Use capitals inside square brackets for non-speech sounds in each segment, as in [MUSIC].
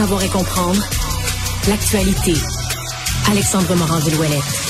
savoir et comprendre l'actualité. Alexandre Morand-Villouellette.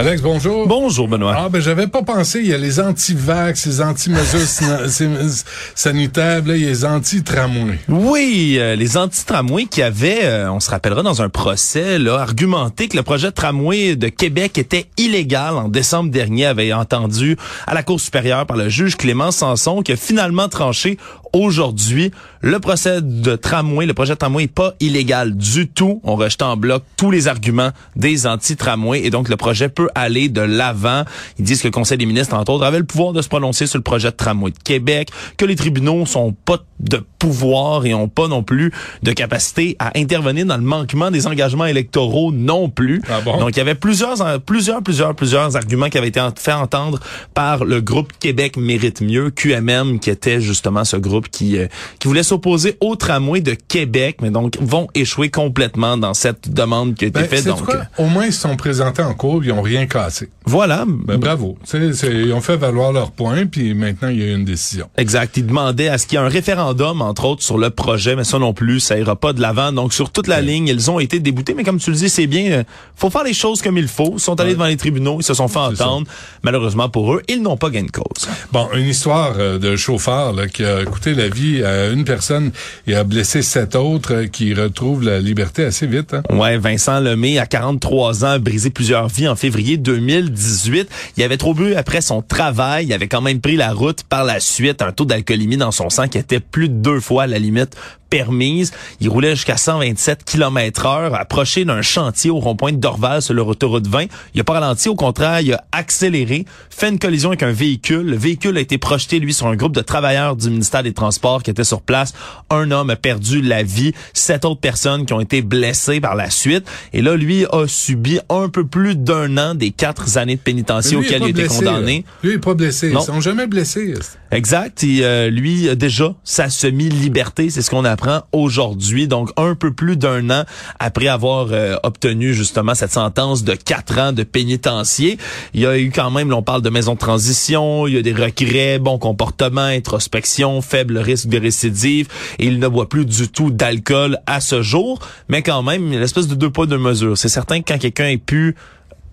Alex, bonjour. Bonjour, Benoît. Ah, ben, j'avais pas pensé. Il y a les anti-vax, les anti-mesures [LAUGHS] sanitaires, là, il y a les anti-tramways. Oui, euh, les anti-tramways qui avaient, euh, on se rappellera dans un procès, là, argumenté que le projet de tramway de Québec était illégal en décembre dernier, avait entendu à la Cour supérieure par le juge Clément Sanson, qui a finalement tranché aujourd'hui. Le procès de tramway, le projet de tramway n'est pas illégal du tout. On rejette en bloc tous les arguments des anti-tramways et donc le projet peut aller de l'avant. Ils disent que le Conseil des ministres, entre autres, avait le pouvoir de se prononcer sur le projet de tramway de Québec, que les tribunaux sont pas de pouvoir et ont pas non plus de capacité à intervenir dans le manquement des engagements électoraux non plus. Ah bon? Donc il y avait plusieurs, plusieurs, plusieurs, plusieurs arguments qui avaient été fait entendre par le groupe Québec mérite mieux, QMM, qui était justement ce groupe qui, euh, qui voulait s'opposer au tramway de Québec, mais donc vont échouer complètement dans cette demande qui a été Ben, faite. Donc, quoi? Au moins, ils se sont présentés en cours, ils ont rien cassé. voilà. Ben, bravo. C'est- ils ont fait valoir leur point, puis maintenant, il y a eu une décision. Exact. Ils demandaient à ce qu'il y ait un référendum, entre autres, sur le projet, mais ça non plus, ça ira pas de l'avant. Donc, sur toute la ligne, ils ont été déboutés. Mais comme tu le dis, c'est bien. euh, faut faire les choses comme il faut. Ils sont allés Ouais. devant les tribunaux, ils se sont fait entendre. Malheureusement pour eux, ils n'ont pas gain de cause. Bon, une histoire euh, de chauffeur là, qui a coûté la vie à une personne et a blessé sept autres euh, qui retrouvent la liberté assez vite. Hein? Ouais, Vincent Lemay, à 43 ans, a brisé plusieurs vies en février 2018. Il avait trop bu après son travail. Il avait quand même pris la route par la suite. Un taux d'alcoolémie dans son sang qui était plus de deux fois la limite permise. Il roulait jusqu'à 127 km heure, approché d'un chantier au rond-point de Dorval sur l'autoroute 20. Il a pas ralenti, au contraire, il a accéléré, fait une collision avec un véhicule. Le véhicule a été projeté, lui, sur un groupe de travailleurs du ministère des Transports qui était sur place. Un homme a perdu la vie, sept autres personnes qui ont été blessées par la suite. Et là, lui a subi un peu plus d'un an des quatre années de pénitencier auxquelles il été blessé, condamné. là. Lui, il est pas blessé. Non. Ils sont jamais blessés. Exact. Et euh, lui, déjà sa semi-liberté, c'est ce qu'on apprend aujourd'hui. Donc, un peu plus d'un an après avoir euh, obtenu justement cette sentence de quatre ans de pénitencier. Il y a eu quand même, là, on parle de maison de transition, il y a des regrets, bon comportement, introspection, faible risque de récidive, et il ne boit plus du tout d'alcool à ce jour. Mais quand même, l'espèce de deux poids, deux mesures. C'est certain que quand quelqu'un est plus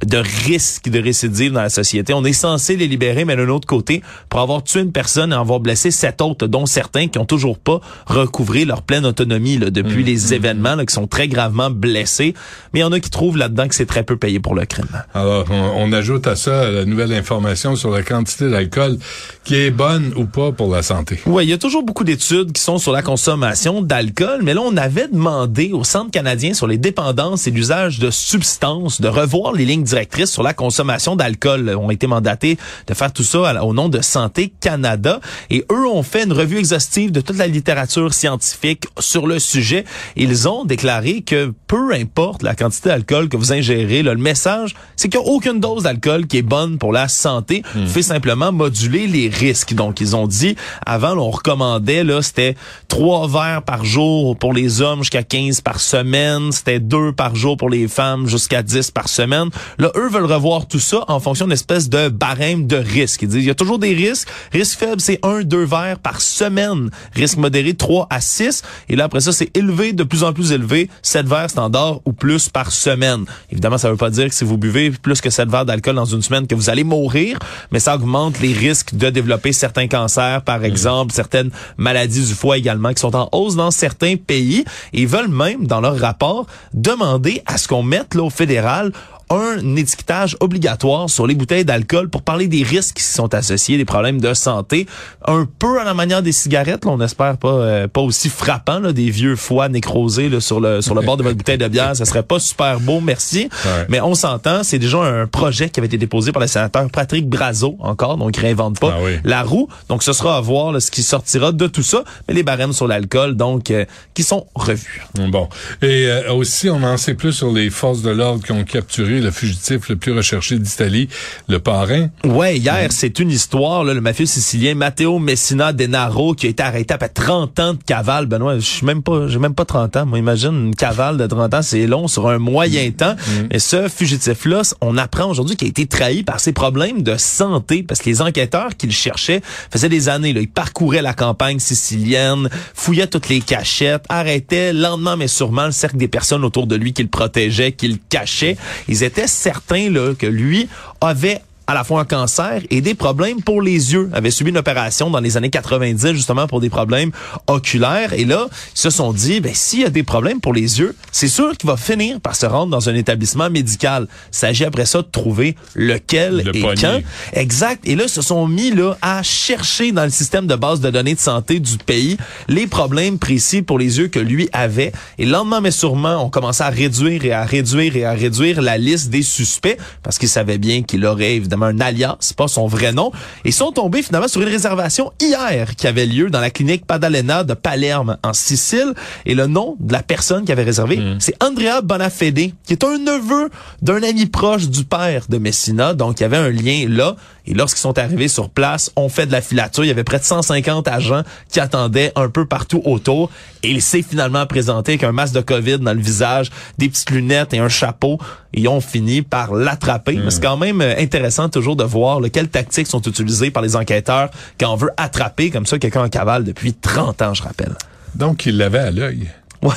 de risque de récidive dans la société. On est censé les libérer, mais d'un autre côté, pour avoir tué une personne et avoir blessé sept autres, dont certains qui ont toujours pas recouvré leur pleine autonomie là, depuis les événements, là, qui sont très gravement blessés. Mais il y en a qui trouvent là-dedans que c'est très peu payé pour le crime. Alors, on, on ajoute à ça la nouvelle information sur la quantité d'alcool qui est bonne ou pas pour la santé. Oui, il y a toujours beaucoup d'études qui sont sur la consommation d'alcool, mais là, on avait demandé au Centre canadien sur les dépendances et l'usage de substances de revoir les lignes directrices sur la consommation d'alcool. Ont été mandatés de faire tout ça au nom de Santé Canada. Et eux ont fait une revue exhaustive de toute la littérature scientifique sur le sujet. Ils ont déclaré que peu importe la quantité d'alcool que vous ingérez, là, le message, c'est qu'il n'y a aucune dose d'alcool qui est bonne pour la santé. Fait simplement moduler les risques. Donc, ils ont dit, avant, là, on recommandait, là, c'était trois verres par jour pour les hommes jusqu'à 15 par semaine. C'était deux par jour pour les femmes jusqu'à 10 par semaine. Là, eux veulent revoir tout ça en fonction d'une espèce de barème de risque. Ils disent, il y a toujours des risques. Risque faible, c'est un, deux verres par semaine. Risque modéré, 3 à 6. Et là, après ça, c'est élevé, de plus en plus élevé, 7 verres standard ou plus par semaine. Évidemment, ça veut pas dire que si vous buvez plus que 7 verres d'alcool dans une semaine que vous allez mourir, mais ça augmente les risques de développer certains cancers, par exemple, certaines maladies du foie également qui sont en hausse dans certains pays. Et ils veulent même, dans leur rapport, demander à ce qu'on mette là au fédéral un étiquetage obligatoire sur les bouteilles d'alcool pour parler des risques qui sont associés, des problèmes de santé, un peu à la manière des cigarettes, là, on espère pas euh, pas aussi frappant là, des vieux foies nécrosés là, sur le sur le bord de votre bouteille de bière, ça serait pas super beau, merci. Ouais. Mais on s'entend, c'est déjà un projet qui avait été déposé par le sénateur Patrick Brazo encore, donc il réinvente pas Ah oui. la roue. Donc ce sera à voir là, ce qui sortira de tout ça, mais les barèmes sur l'alcool donc euh, qui sont revus. Bon. Et euh, aussi, on en sait plus sur les forces de l'ordre qui ont capturé le fugitif le plus recherché d'Italie, le parrain. Ouais, hier, c'est une histoire, là, le mafieux sicilien Matteo Messina Denaro qui a été arrêté après 30 ans de cavale. Benoît, je suis même pas, j'ai même pas 30 ans. Moi, imagine une cavale de 30 ans, c'est long sur un moyen temps. Mais ce fugitif-là, on apprend aujourd'hui qu'il a été trahi par ses problèmes de santé parce que les enquêteurs qui le cherchaient faisaient des années, là, ils parcouraient la campagne sicilienne, fouillaient toutes les cachettes, arrêtaient lentement mais sûrement le cercle des personnes autour de lui qui le protégeaient, qui le cachaient. Ils étaient certains là, que lui avait à la fois un cancer et des problèmes pour les yeux. avait subi une opération dans les années 90 justement pour des problèmes oculaires et là, ils se sont dit ben s'il y a des problèmes pour les yeux, c'est sûr qu'il va finir par se rendre dans un établissement médical. Il s'agit après ça de trouver lequel Le et quand. Exact. Et là, ils se sont mis là à chercher dans le système de base de données de santé du pays les problèmes précis pour les yeux que lui avait. Et lentement mais sûrement, on commençait à réduire et à réduire et à réduire la liste des suspects parce qu'ils savaient bien qu'il aurait évidemment un alias, pas son vrai nom. Et ils sont tombés finalement sur une réservation hier qui avait lieu dans la clinique Padalena de Palerme en Sicile. Et le nom de la personne qui avait réservé, c'est Andrea Bonafede, qui est un neveu d'un ami proche du père de Messina. Donc il y avait un lien là. Et lorsqu'ils sont arrivés sur place, on fait de la filature. Il y avait près de 150 agents qui attendaient un peu partout autour. Et il s'est finalement présenté avec un masque de COVID dans le visage, des petites lunettes et un chapeau. Et ils ont fini par l'attraper. Mais c'est quand même euh, intéressant toujours de voir là, quelles tactiques sont utilisées par les enquêteurs quand on veut attraper comme ça quelqu'un en cavale depuis 30 ans, je rappelle. Donc, il l'avait à l'œil. Ouais.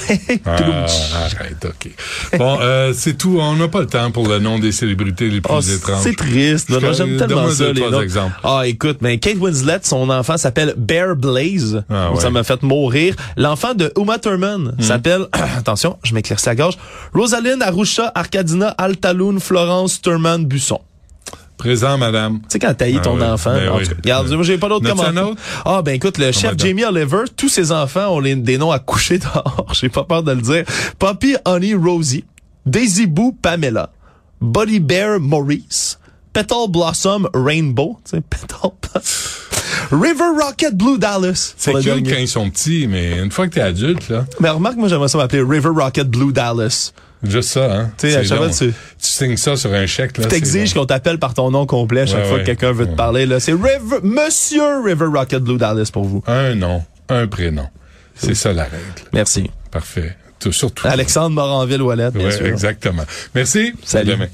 Ah, arrête, OK. Bon, euh, c'est tout. On n'a pas le temps pour le nom des célébrités les plus Oh, étranges. c'est triste. Je- Benoît, J'aime tellement ça, deux, les trois exemples. Ah, écoute, mais Kate Winslet, son enfant s'appelle Bear Blaze. Ah, ouais. Ça m'a fait mourir. L'enfant de Uma Thurman Hmm. s'appelle, [CLEARS THROAT] attention, je m'éclaircis la gorge, Rosaline Arusha Arcadina Altaloun Florence Thurman Busson. Présent, madame. Tu sais, quand t'as Ah ton enfant, Ben en oui. regarde, moi, j'ai pas d'autres N'as-tu un commentaires. autre? Ah, ben écoute, le chef madame. Jamie Oliver, tous ses enfants ont les- des noms à coucher [LAUGHS] dehors. J'ai pas peur de le dire. Poppy Honey Rosie, Daisy Boo Pamela, Buddy Bear Maurice, Petal Blossom Rainbow, tu sais, [LAUGHS] Petal River Rocket Blue Dallas. C'est dernier. quand ils sont petits, mais une fois que t'es adulte, là, Mais remarque, moi, j'aimerais ça m'appeler River Rocket Blue Dallas. Juste ça, hein. Tu sais, à chaque fois, tu- Tu signes ça sur un chèque, là. T'exiges qu'on t'appelle par ton nom complet à chaque Ouais, fois que quelqu'un veut te parler, là. C'est River, Monsieur River Rocket Blue Dallas pour vous. Un nom, un prénom. C'est ça la règle. Merci. Parfait. Tout- Surtout. Alexandre Moranville-Ouellette, bien sûr. exactement. Merci. Salut. À demain.